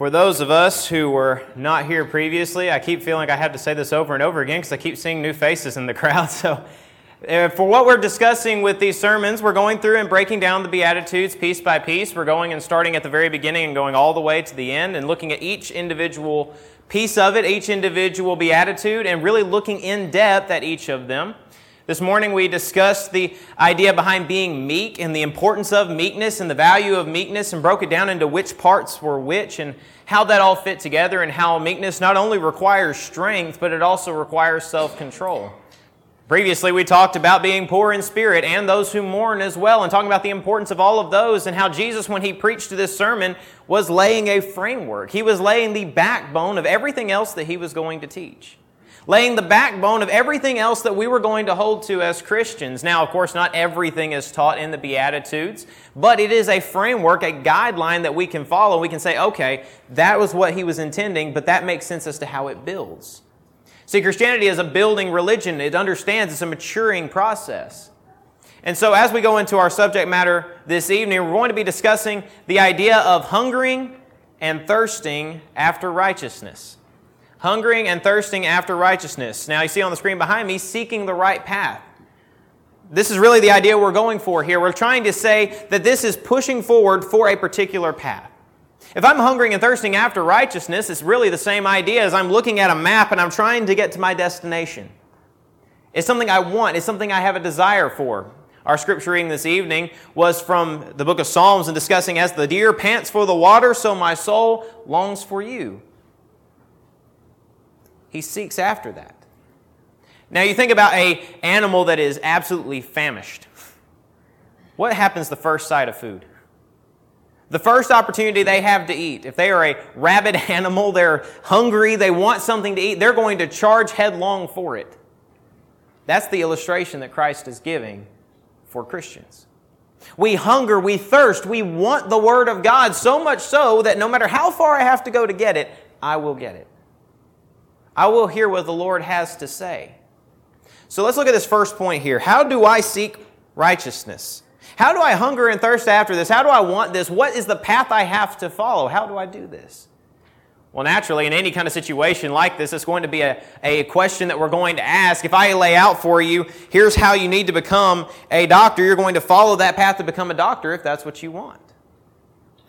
For those of us who were not here previously, I keep feeling like I have to say this over and over again because I keep seeing new faces in the crowd. So, uh, for what we're discussing with these sermons, we're going through and breaking down the Beatitudes piece by piece. We're going and starting at the very beginning and going all the way to the end and looking at each individual piece of it, each individual Beatitude, and really looking in depth at each of them. This morning we discussed the idea behind being meek and the importance of meekness and the value of meekness and broke it down into which parts were which and how that all fit together and how meekness not only requires strength, but it also requires self control. Previously, we talked about being poor in spirit and those who mourn as well, and talking about the importance of all of those, and how Jesus, when he preached this sermon, was laying a framework. He was laying the backbone of everything else that he was going to teach laying the backbone of everything else that we were going to hold to as Christians. Now, of course, not everything is taught in the Beatitudes, but it is a framework, a guideline that we can follow. We can say, okay, that was what he was intending, but that makes sense as to how it builds. See, Christianity is a building religion. It understands it's a maturing process. And so, as we go into our subject matter this evening, we're going to be discussing the idea of hungering and thirsting after righteousness hungering and thirsting after righteousness. Now, you see on the screen behind me, seeking the right path. This is really the idea we're going for here. We're trying to say that this is pushing forward for a particular path. If I'm hungering and thirsting after righteousness, it's really the same idea as I'm looking at a map and I'm trying to get to my destination. It's something I want, it's something I have a desire for. Our scripture reading this evening was from the book of Psalms and discussing as the deer pants for the water, so my soul longs for you. He seeks after that. Now you think about a animal that is absolutely famished. What happens the first sight of food? The first opportunity they have to eat, if they are a rabid animal, they're hungry, they want something to eat, they're going to charge headlong for it. That's the illustration that Christ is giving for Christians. We hunger, we thirst, we want the Word of God so much so that no matter how far I have to go to get it, I will get it. I will hear what the Lord has to say. So let's look at this first point here. How do I seek righteousness? How do I hunger and thirst after this? How do I want this? What is the path I have to follow? How do I do this? Well, naturally, in any kind of situation like this, it's going to be a, a question that we're going to ask. If I lay out for you, here's how you need to become a doctor, you're going to follow that path to become a doctor if that's what you want.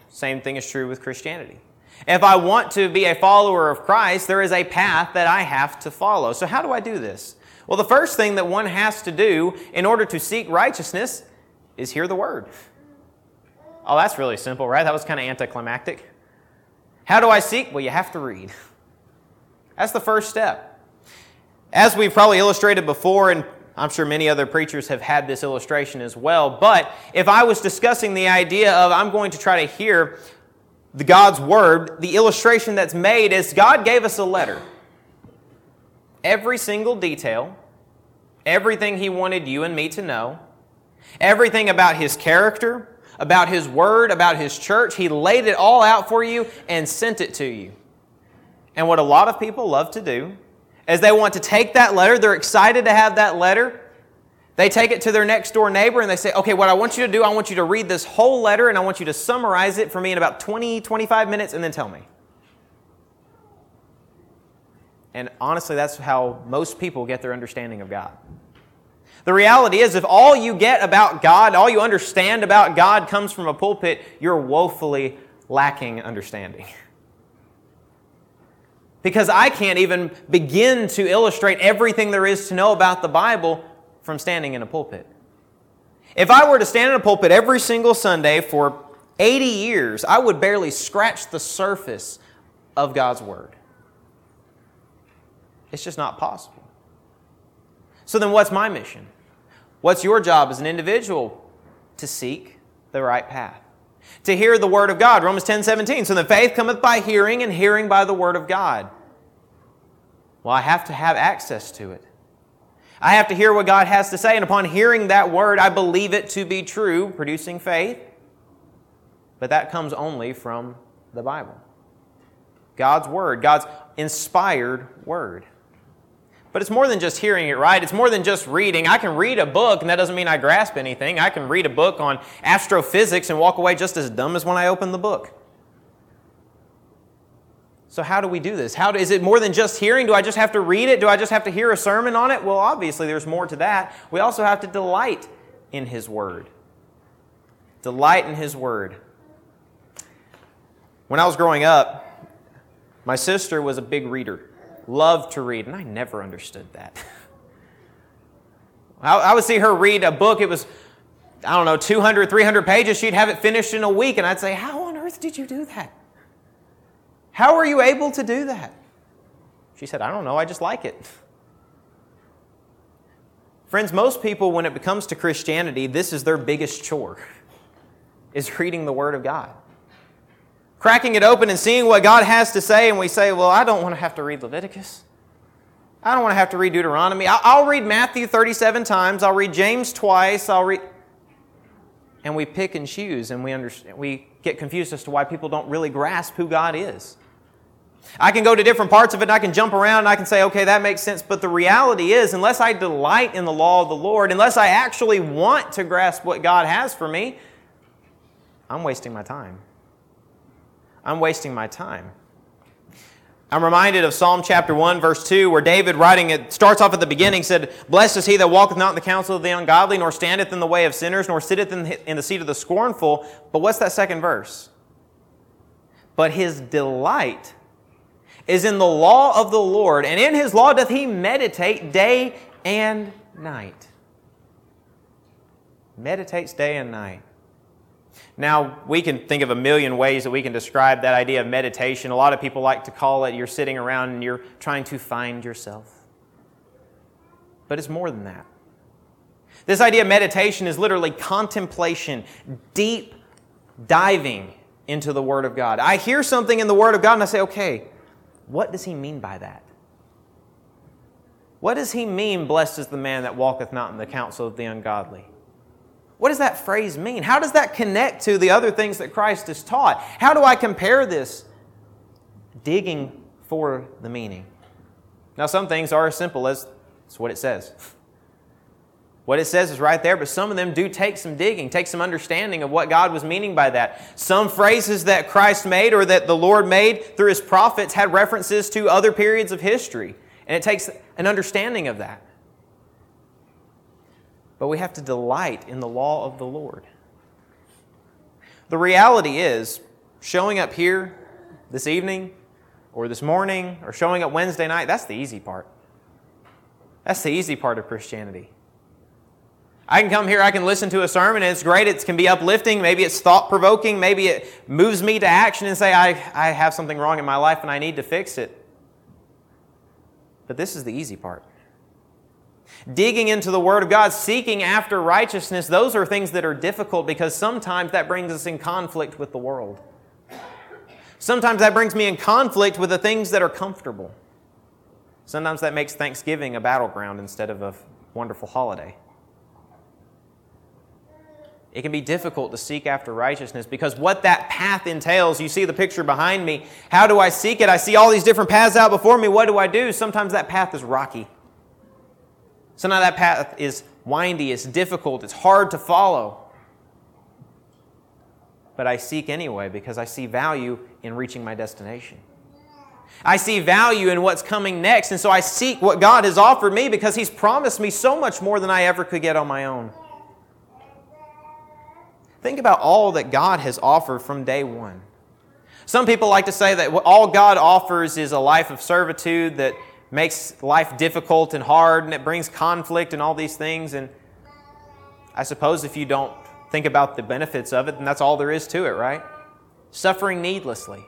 Same thing is true with Christianity. If I want to be a follower of Christ, there is a path that I have to follow. So, how do I do this? Well, the first thing that one has to do in order to seek righteousness is hear the word. Oh, that's really simple, right? That was kind of anticlimactic. How do I seek? Well, you have to read. That's the first step. As we've probably illustrated before, and I'm sure many other preachers have had this illustration as well, but if I was discussing the idea of I'm going to try to hear the God's word, the illustration that's made is God gave us a letter. Every single detail, everything He wanted you and me to know, everything about His character, about His word, about His church, He laid it all out for you and sent it to you. And what a lot of people love to do is they want to take that letter, they're excited to have that letter, they take it to their next door neighbor and they say, okay, what I want you to do, I want you to read this whole letter and I want you to summarize it for me in about 20, 25 minutes and then tell me. And honestly, that's how most people get their understanding of God. The reality is, if all you get about God, all you understand about God comes from a pulpit, you're woefully lacking understanding. Because I can't even begin to illustrate everything there is to know about the Bible from standing in a pulpit. If I were to stand in a pulpit every single Sunday for 80 years, I would barely scratch the surface of God's Word. It's just not possible. So then, what's my mission? What's your job as an individual? To seek the right path. To hear the Word of God. Romans 10 17. So then, faith cometh by hearing, and hearing by the Word of God. Well, I have to have access to it. I have to hear what God has to say, and upon hearing that word, I believe it to be true, producing faith. But that comes only from the Bible. God's word, God's inspired word. But it's more than just hearing it right. It's more than just reading. I can read a book, and that doesn't mean I grasp anything. I can read a book on astrophysics and walk away just as dumb as when I opened the book. So, how do we do this? How do, is it more than just hearing? Do I just have to read it? Do I just have to hear a sermon on it? Well, obviously, there's more to that. We also have to delight in His Word. Delight in His Word. When I was growing up, my sister was a big reader, loved to read, and I never understood that. I would see her read a book, it was, I don't know, 200, 300 pages. She'd have it finished in a week, and I'd say, How on earth did you do that? How are you able to do that? She said, I don't know, I just like it. Friends, most people, when it comes to Christianity, this is their biggest chore, is reading the Word of God. Cracking it open and seeing what God has to say, and we say, Well, I don't want to have to read Leviticus. I don't want to have to read Deuteronomy. I'll read Matthew 37 times. I'll read James twice. I'll read. And we pick and choose, and we, understand, we get confused as to why people don't really grasp who God is. I can go to different parts of it and I can jump around and I can say, okay, that makes sense. But the reality is, unless I delight in the law of the Lord, unless I actually want to grasp what God has for me, I'm wasting my time. I'm wasting my time. I'm reminded of Psalm chapter 1, verse 2, where David, writing it, starts off at the beginning, said, Blessed is he that walketh not in the counsel of the ungodly, nor standeth in the way of sinners, nor sitteth in the, seat of the scornful. But what's that second verse? But his delight is in the law of the Lord, and in his law doth he meditate day and night. Meditates day and night. Now, we can think of a million ways that we can describe that idea of meditation. A lot of people like to call it you're sitting around and you're trying to find yourself. But it's more than that. This idea of meditation is literally contemplation, deep diving into the Word of God. I hear something in the Word of God and I say, okay, what does he mean by that? What does he mean, blessed is the man that walketh not in the counsel of the ungodly? What does that phrase mean? How does that connect to the other things that Christ has taught? How do I compare this? Digging for the meaning. Now, some things are as simple as it's what it says. What it says is right there, but some of them do take some digging, take some understanding of what God was meaning by that. Some phrases that Christ made or that the Lord made through his prophets had references to other periods of history, and it takes an understanding of that. But we have to delight in the law of the Lord. The reality is, showing up here this evening or this morning or showing up Wednesday night, that's the easy part. That's the easy part of Christianity. I can come here, I can listen to a sermon, and it's great. It can be uplifting. Maybe it's thought provoking. Maybe it moves me to action and say, I, I have something wrong in my life and I need to fix it. But this is the easy part. Digging into the Word of God, seeking after righteousness, those are things that are difficult because sometimes that brings us in conflict with the world. Sometimes that brings me in conflict with the things that are comfortable. Sometimes that makes Thanksgiving a battleground instead of a wonderful holiday. It can be difficult to seek after righteousness because what that path entails, you see the picture behind me. How do I seek it? I see all these different paths out before me. What do I do? Sometimes that path is rocky. Sometimes that path is windy, it's difficult, it's hard to follow. But I seek anyway because I see value in reaching my destination. I see value in what's coming next, and so I seek what God has offered me because He's promised me so much more than I ever could get on my own. Think about all that God has offered from day one. Some people like to say that all God offers is a life of servitude that makes life difficult and hard and it brings conflict and all these things. And I suppose if you don't think about the benefits of it, then that's all there is to it, right? Suffering needlessly.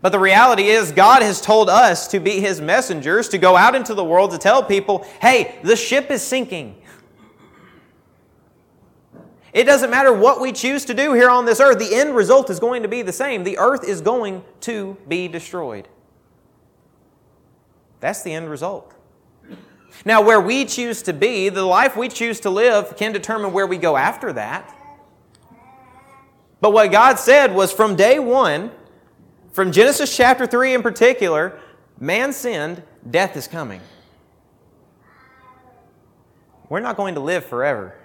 But the reality is, God has told us to be His messengers, to go out into the world to tell people, hey, the ship is sinking. It doesn't matter what we choose to do here on this earth, the end result is going to be the same. The earth is going to be destroyed. That's the end result. Now, where we choose to be, the life we choose to live, can determine where we go after that. But what God said was from day one, from Genesis chapter 3 in particular, man sinned, death is coming. We're not going to live forever.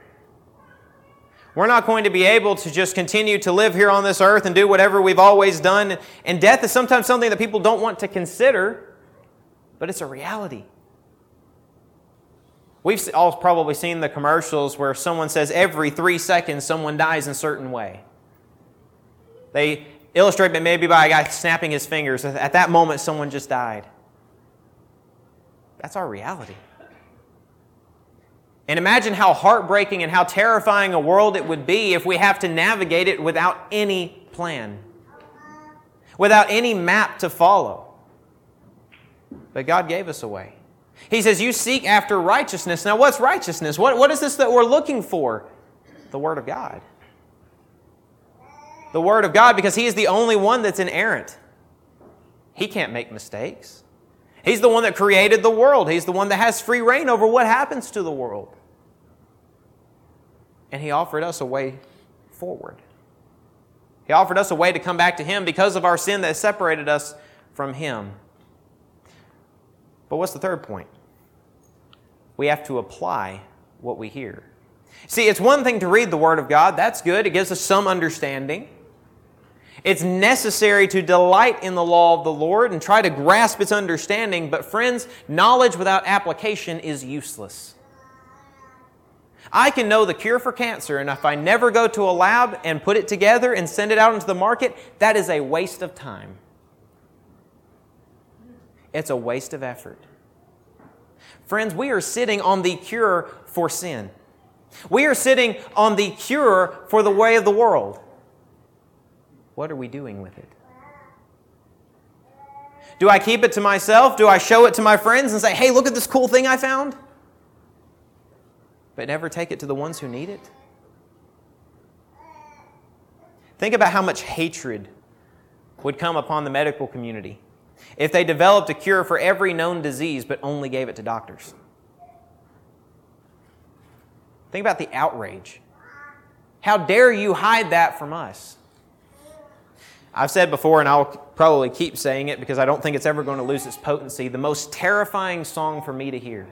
We're not going to be able to just continue to live here on this earth and do whatever we've always done. And death is sometimes something that people don't want to consider, but it's a reality. We've all probably seen the commercials where someone says every three seconds someone dies in a certain way. They illustrate it maybe by a guy snapping his fingers. At that moment, someone just died. That's our reality. And imagine how heartbreaking and how terrifying a world it would be if we have to navigate it without any plan, without any map to follow. But God gave us a way. He says, You seek after righteousness. Now, what's righteousness? What, what is this that we're looking for? The Word of God. The Word of God, because He is the only one that's inerrant. He can't make mistakes. He's the one that created the world. He's the one that has free reign over what happens to the world. And He offered us a way forward. He offered us a way to come back to Him because of our sin that separated us from Him. But what's the third point? We have to apply what we hear. See, it's one thing to read the Word of God. That's good. It gives us some understanding. It's necessary to delight in the law of the Lord and try to grasp its understanding. But, friends, knowledge without application is useless. I can know the cure for cancer, and if I never go to a lab and put it together and send it out into the market, that is a waste of time. It's a waste of effort. Friends, we are sitting on the cure for sin. We are sitting on the cure for the way of the world. What are we doing with it? Do I keep it to myself? Do I show it to my friends and say, hey, look at this cool thing I found? But never take it to the ones who need it? Think about how much hatred would come upon the medical community if they developed a cure for every known disease but only gave it to doctors? Think about the outrage. How dare you hide that from us? I've said before, and I'll probably keep saying it because I don't think it's ever going to lose its potency. The most terrifying song for me to hear,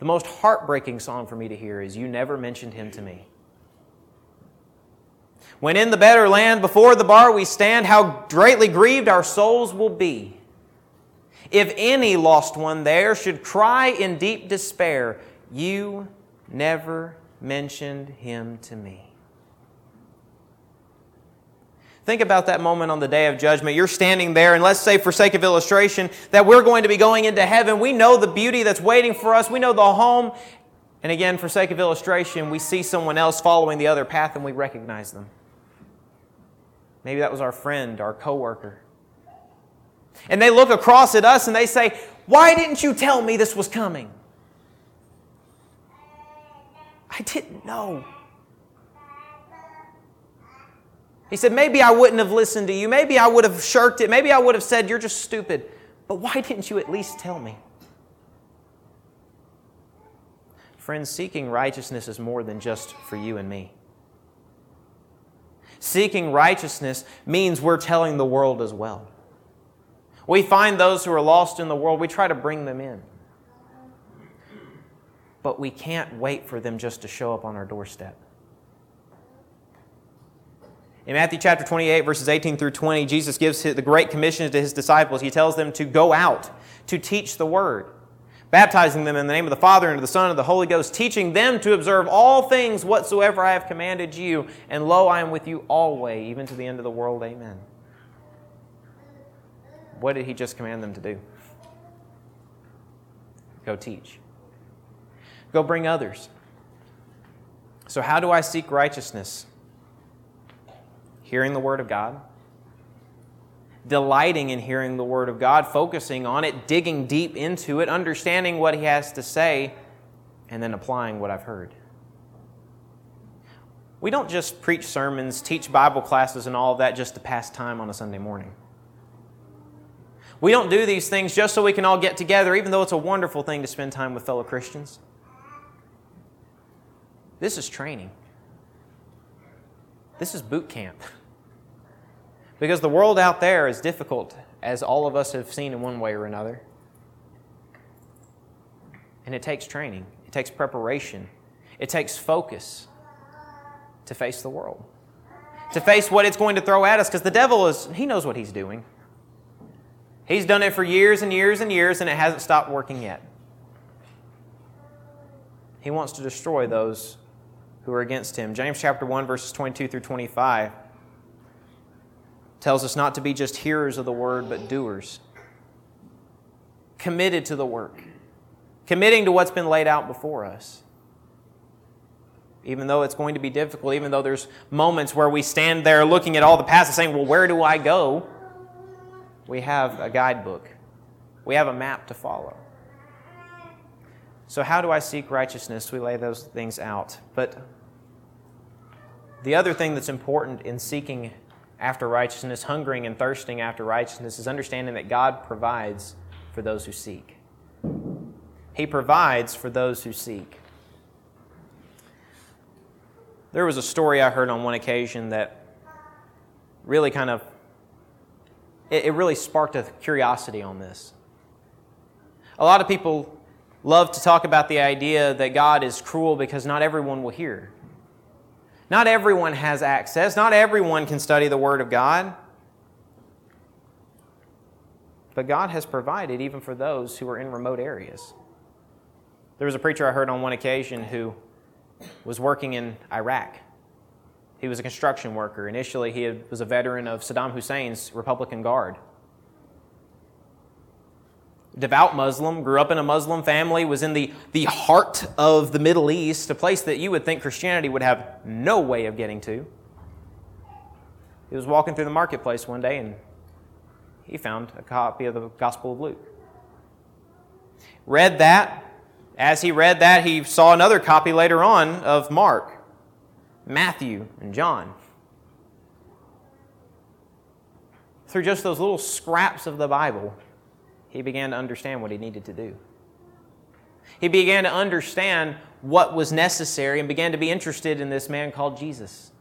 the most heartbreaking song for me to hear is You Never Mentioned Him to Me. When in the better land before the bar we stand, how greatly grieved our souls will be. If any lost one there should cry in deep despair, You never mentioned him to me. Think about that moment on the day of judgment. You're standing there, and let's say, for sake of illustration, that we're going to be going into heaven. We know the beauty that's waiting for us, we know the home. And again, for sake of illustration, we see someone else following the other path and we recognize them. Maybe that was our friend, our coworker. And they look across at us and they say, Why didn't you tell me this was coming? I didn't know. He said, Maybe I wouldn't have listened to you. Maybe I would have shirked it. Maybe I would have said, You're just stupid. But why didn't you at least tell me? Friends, seeking righteousness is more than just for you and me. Seeking righteousness means we're telling the world as well. We find those who are lost in the world, we try to bring them in. But we can't wait for them just to show up on our doorstep. In Matthew chapter 28, verses 18 through 20, Jesus gives the Great Commission to his disciples. He tells them to go out to teach the word baptizing them in the name of the Father and of the Son and of the Holy Ghost, teaching them to observe all things whatsoever I have commanded you. And lo, I am with you always, even to the end of the world. Amen. What did he just command them to do? Go teach. Go bring others. So, how do I seek righteousness? Hearing the Word of God delighting in hearing the Word of God, focusing on it, digging deep into it, understanding what He has to say, and then applying what I've heard. We don't just preach sermons, teach Bible classes, and all of that just to pass time on a Sunday morning. We don't do these things just so we can all get together, even though it's a wonderful thing to spend time with fellow Christians. This is training. This is boot camp. Because the world out there is difficult, as all of us have seen in one way or another. And it takes training, it takes preparation, it takes focus. to face the world, to face what it's going to throw at us, because the devil is, he knows what he's doing. He's done it for years and years and years, and it hasn't stopped working yet. He wants to destroy those who are against him. James chapter 1, verses 22 through 25 tells us not to be just hearers of the word, but doers. Committed to the work, committing to what's been laid out before us. Even though it's going to be difficult, even though there's moments where we stand there looking at all the paths and saying, Well, where do I go? we have a guidebook, we have a map to follow. So, how do I seek righteousness? We lay those things out. But the other thing that's important in seeking after righteousness, hungering and thirsting after righteousness, is understanding that God provides for those who seek. He provides for those who seek. There was a story I heard on one occasion that really kind of it, it really sparked a curiosity on this. A lot of people love to talk about the idea that God is cruel because not everyone will hear. Not everyone has access. Not everyone can study the Word of God. But God has provided even for those who are in remote areas. There was a preacher I heard on one occasion who was working in Iraq. He was a construction worker. Initially, he was a veteran of Saddam Hussein's Republican Guard. Devout Muslim, grew up in a Muslim family, was in the, the heart of the Middle East, a place that you would think Christianity would have no way of getting to. He was walking through the marketplace one day and he found a copy of the Gospel of Luke. Read that. As he read that, he saw another copy later on of Mark. Matthew, and John. Through just those little scraps of the Bible, he began to understand what he needed to do. He began to understand what was necessary and began to be interested in this man called Jesus.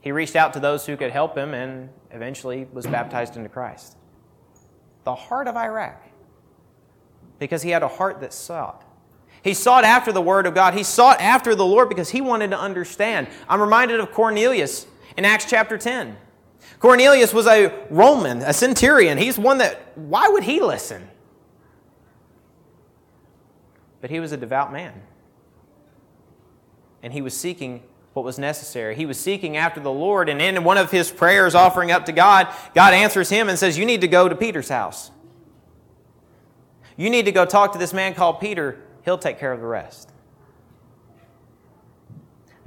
He reached out to those who could help him and eventually was baptized into Christ. The heart of Iraq, because he had a heart that sought. He sought after the Word of God. He sought after the Lord because he wanted to understand. I'm reminded of Cornelius in Acts chapter 10. Cornelius was a Roman, a centurion. He's one that, why would he listen? But he was a devout man. And he was seeking what was necessary. He was seeking after the Lord. And in one of his prayers offering up to God, God answers him and says, You need to go to Peter's house. You need to go talk to this man called Peter He'll take care of the rest.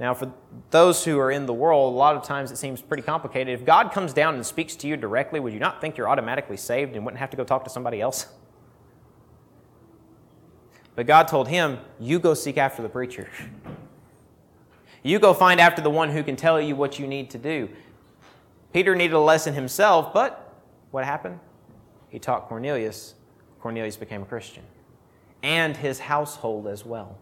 Now, for those who are in the world, a lot of times it seems pretty complicated. If God comes down and speaks to you directly, would you not think you're automatically saved and wouldn't have to go talk to somebody else? But God told him, You go seek after the preacher. You go find after the one who can tell you what you need to do. Peter needed a lesson himself, but what happened? He taught Cornelius. Cornelius became a Christian and his household as well.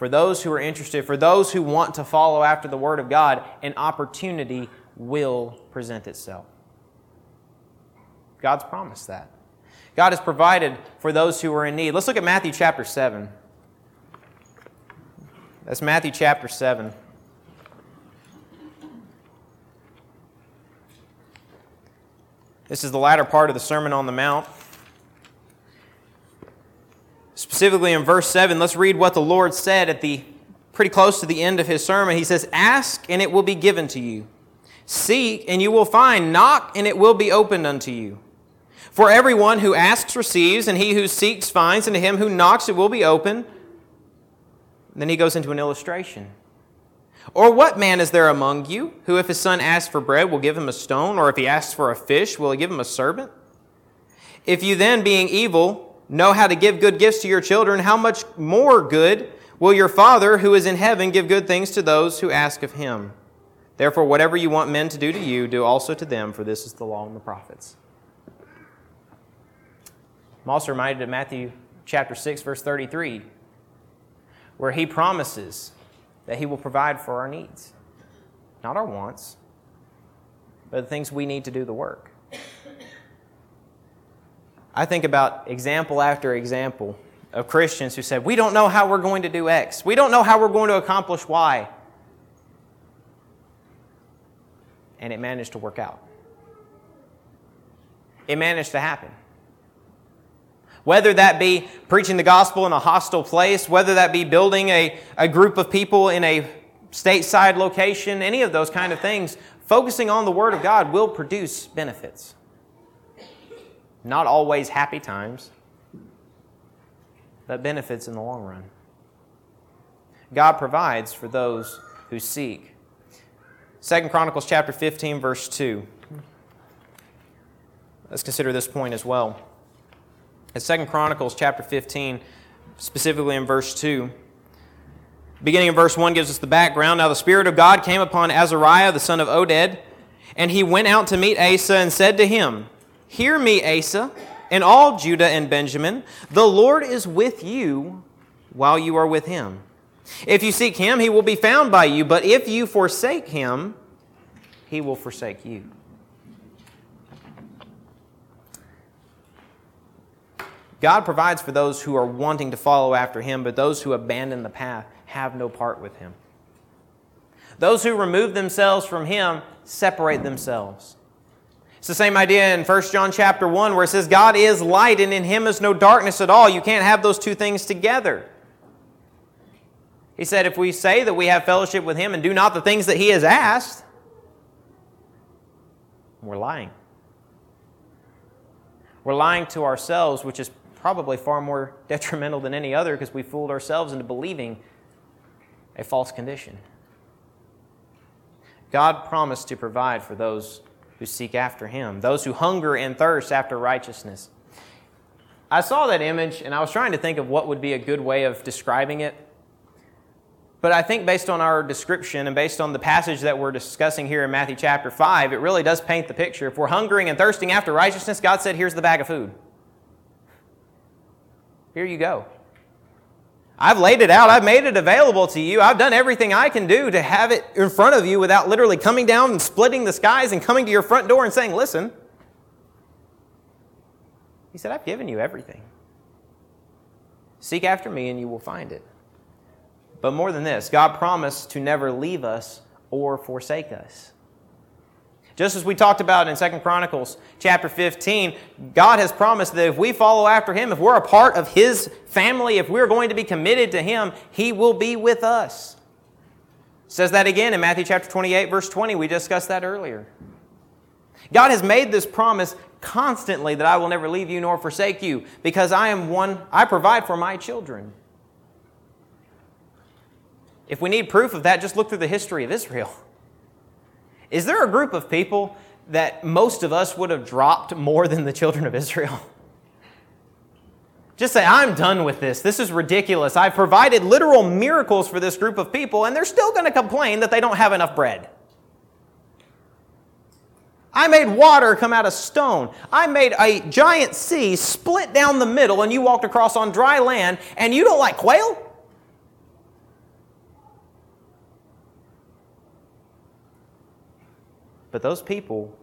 For those who are interested, for those who want to follow after the Word of God, an opportunity will present itself. God's promised that. God has provided for those who are in need. Let's look at Matthew chapter 7. That's Matthew chapter 7. This is the latter part of the Sermon on the Mount. Specifically in verse 7, let's read what the Lord said at the pretty close to the end of his sermon. He says, Ask and it will be given to you. Seek and you will find. Knock and it will be opened unto you. For everyone who asks receives, and he who seeks finds, and to him who knocks it will be open. Then he goes into an illustration. Or what man is there among you who, if his son asks for bread, will give him a stone? Or if he asks for a fish, will he give him a serpent? If you then, being evil, know how to give good gifts to your children, how much more good will your Father who is in heaven give good things to those who ask of him? Therefore, whatever you want men to do to you, do also to them, for this is the law and the prophets. I'm also reminded of Matthew chapter 6, verse 33, where he promises that he will provide for our needs, not our wants, but the things we need to do the work. I think about example after example of Christians who said, We don't know how we're going to do X. We don't know how we're going to accomplish Y. And it managed to work out. It managed to happen. Whether that be preaching the gospel in a hostile place, whether that be building a, a group of people in a stateside location, any of those kind of things, focusing on the Word of God will produce benefits. Not always happy times, but benefits in the long run. God provides for those who seek. Second Chronicles chapter 15 verse 2. Let's consider this point as well. In Second Chronicles chapter 15, specifically in verse 2, beginning in verse 1 gives us the background. Now the Spirit of God came upon Azariah, the son of Oded, and he went out to meet Asa and said to him, Hear me, Asa, and all Judah and Benjamin. The Lord is with you while you are with him. If you seek him, he will be found by you, but if you forsake him, he will forsake you. God provides for those who are wanting to follow after him, but those who abandon the path have no part with him. Those who remove themselves from him separate themselves. It's the same idea in 1 John chapter 1 where it says God is light and in him is no darkness at all. You can't have those two things together. He said if we say that we have fellowship with him and do not the things that he has asked, we're lying. We're lying to ourselves, which is probably far more detrimental than any other because we fooled ourselves into believing a false condition. God promised to provide for those who seek after Him, those who hunger and thirst after righteousness. I saw that image and I was trying to think of what would be a good way of describing it. But I think based on our description and based on the passage that we're discussing here in Matthew chapter 5, it really does paint the picture. If we're hungering and thirsting after righteousness, God said, Here's the bag of food. Here you go. I've laid it out. I've made it available to you. I've done everything I can do to have it in front of you without literally coming down and splitting the skies and coming to your front door and saying, Listen. He said, I've given you everything. Seek after me and you will find it. But more than this, God promised to never leave us or forsake us. Just as we talked about in Second Chronicles chapter 15, God has promised that if we follow after Him, if we're a part of His family, if we're going to be committed to Him, He will be with us. Says that again in Matthew chapter 28, verse 20. We discussed that earlier. God has made this promise constantly that I will never leave you nor forsake you because I am one, I provide for my children. If we need proof of that, just look through the history of Israel. Is there a group of people that most of us would have dropped more than the children of Israel? Just say, I'm done with this. This is ridiculous. I've provided literal miracles for this group of people, and they're still going to complain that they don't have enough bread. I made water come out of stone. I made a giant sea split down the middle, and you walked across on dry land, and you don't like quail? But those people,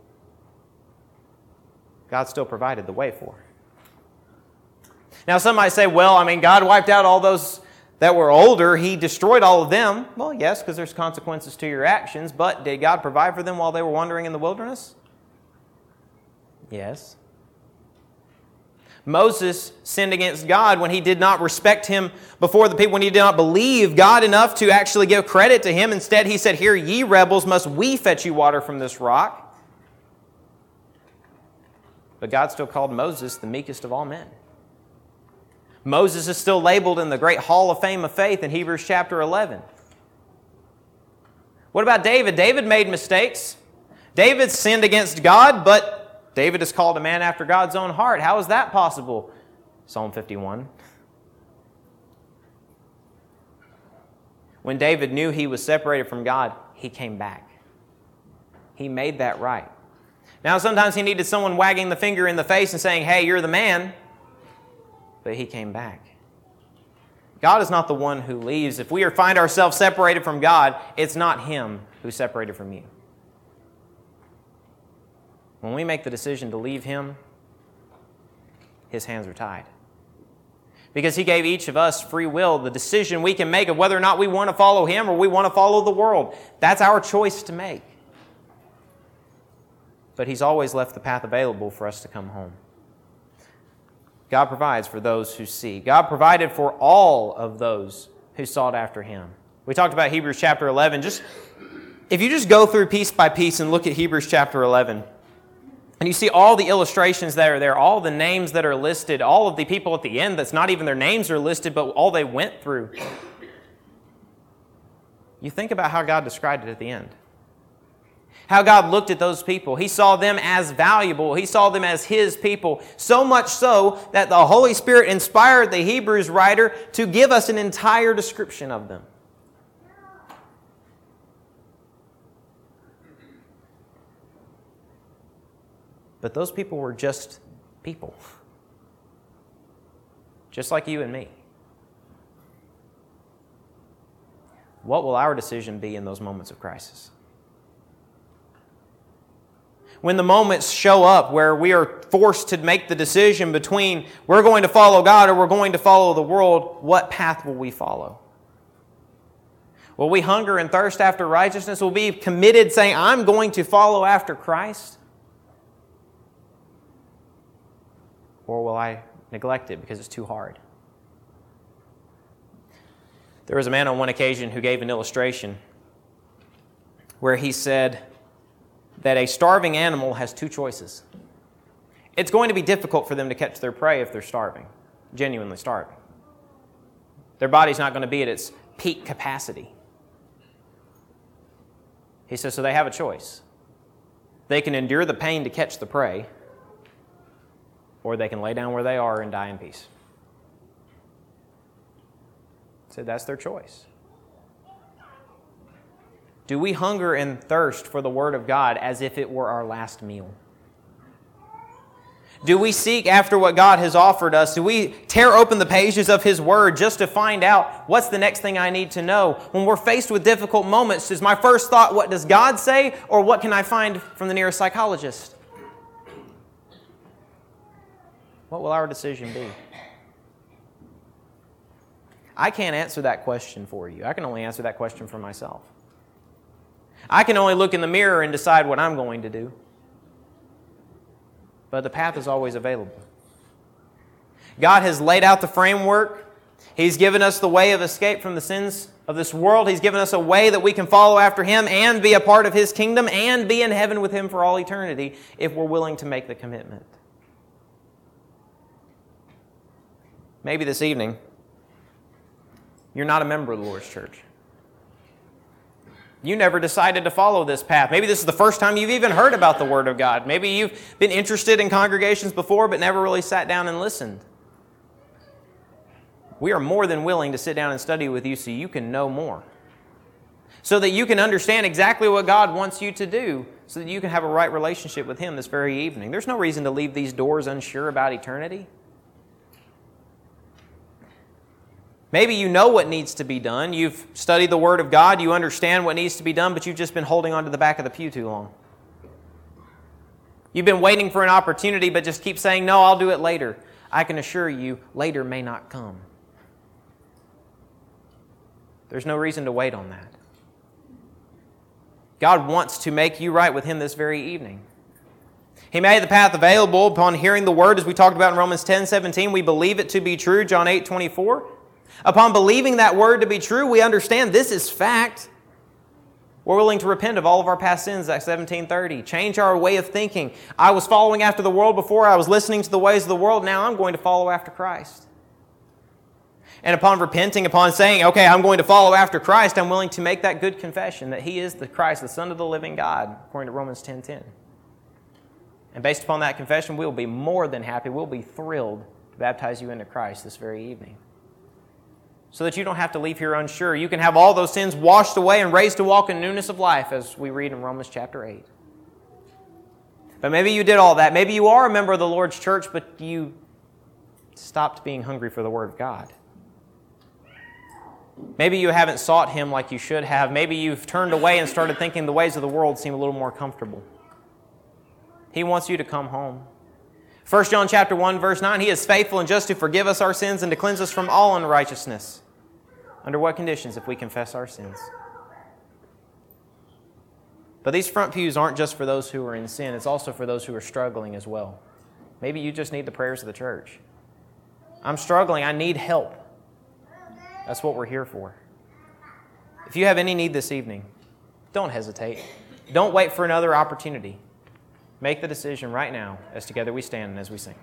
God still provided the way for. Now, some might say, well, I mean, God wiped out all those that were older. He destroyed all of them. Well, yes, because there's consequences to your actions, but did God provide for them while they were wandering in the wilderness? Yes. Moses sinned against God when he did not respect him before the people, when he did not believe God enough to actually give credit to him. Instead, he said, Here, ye rebels, must we fetch you water from this rock? But God still called Moses the meekest of all men. Moses is still labeled in the great hall of fame of faith in Hebrews chapter 11. What about David? David made mistakes. David sinned against God, but David is called a man after God's own heart. How is that possible? Psalm 51. When David knew he was separated from God, he came back. He made that right. Now, sometimes he needed someone wagging the finger in the face and saying, Hey, you're the man. But he came back. God is not the one who leaves. If we find ourselves separated from God, it's not Him who separated from you. When we make the decision to leave Him, His hands are tied. because He gave each of us free will, the decision we can make of whether or not we want to follow Him or we want to follow the world. That's our choice to make. But He's always left the path available for us to come home. God provides for those who see. God provided for all of those who sought after Him. We talked about Hebrews chapter 11. Just if you just go through piece by piece and look at Hebrews chapter 11, and you see all the illustrations that are there, all the names that are listed, all of the people at the end that's not even their names are listed, but all they went through. You think about how God described it at the end. How God looked at those people. He saw them as valuable. He saw them as His people. So much so that the Holy Spirit inspired the Hebrews writer to give us an entire description of them. But those people were just people, just like you and me. What will our decision be in those moments of crisis? When the moments show up where we are forced to make the decision between we're going to follow God or we're going to follow the world, what path will we follow? Will we hunger and thirst after righteousness? Will we be committed saying, I'm going to follow after Christ? Or will I neglect it because it's too hard? There was a man on one occasion who gave an illustration where he said that a starving animal has two choices. It's going to be difficult for them to catch their prey if they're starving, genuinely starving. Their body's not going to be at its peak capacity. He says, so they have a choice. They can endure the pain to catch the prey, or they can lay down where they are and die in peace. So that's their choice. Do we hunger and thirst for the Word of God as if it were our last meal? Do we seek after what God has offered us? Do we tear open the pages of His Word just to find out what's the next thing I need to know? When we're faced with difficult moments, is my first thought, what does God say, or what can I find from the nearest psychologist? What will our decision be? I can't answer that question for you. I can only answer that question for myself. I can only look in the mirror and decide what I'm going to do. But the path is always available. God has laid out the framework. He's given us the way of escape from the sins of this world. He's given us a way that we can follow after Him and be a part of His kingdom and be in heaven with Him for all eternity if we're willing to make the commitment. Maybe this evening, you're not a member of the Lord's church. You never decided to follow this path. Maybe this is the first time you've even heard about the Word of God. Maybe you've been interested in congregations before but never really sat down and listened. We are more than willing to sit down and study with you so you can know more. So that you can understand exactly what God wants you to do, so that you can have a right relationship with Him this very evening. There's no reason to leave these doors unsure about eternity. Maybe you know what needs to be done. You've studied the Word of God. You understand what needs to be done, but you've just been holding on to the back of the pew too long. You've been waiting for an opportunity, but just keep saying, No, I'll do it later. I can assure you, later may not come. There's no reason to wait on that. God wants to make you right with Him this very evening. He made the path available upon hearing the word, as we talked about in Romans 10 17. We believe it to be true, John 8 24. Upon believing that word to be true, we understand this is fact. We're willing to repent of all of our past sins, Acts 17:30. Change our way of thinking. I was following after the world before, I was listening to the ways of the world, now I'm going to follow after Christ. And upon repenting, upon saying, okay, I'm going to follow after Christ, I'm willing to make that good confession that He is the Christ, the Son of the living God, according to Romans 10:10. And based upon that confession, we will be more than happy, we'll be thrilled to baptize you into Christ this very evening so that you don't have to leave here unsure. You can have all those sins washed away and raised to walk in newness of life, as we read in Romans chapter 8. But maybe you did all that. Maybe you are a member of the Lord's church, but you stopped being hungry for the Word of God. Maybe you haven't sought Him like you should have. Maybe you've turned away and started thinking the ways of the world seem a little more comfortable. He wants you to come home. 1 John chapter 1 verse 9, he is faithful and just to forgive us our sins and to cleanse us from all unrighteousness. Under what conditions if we confess our sins? But these front pews aren't just for those who are in sin, it's also for those who are struggling as well. Maybe you just need the prayers of the church. I'm struggling, I need help. That's what we're here for. If you have any need this evening, don't hesitate. Don't wait for another opportunity. Make the decision right now as together we stand and as we sing.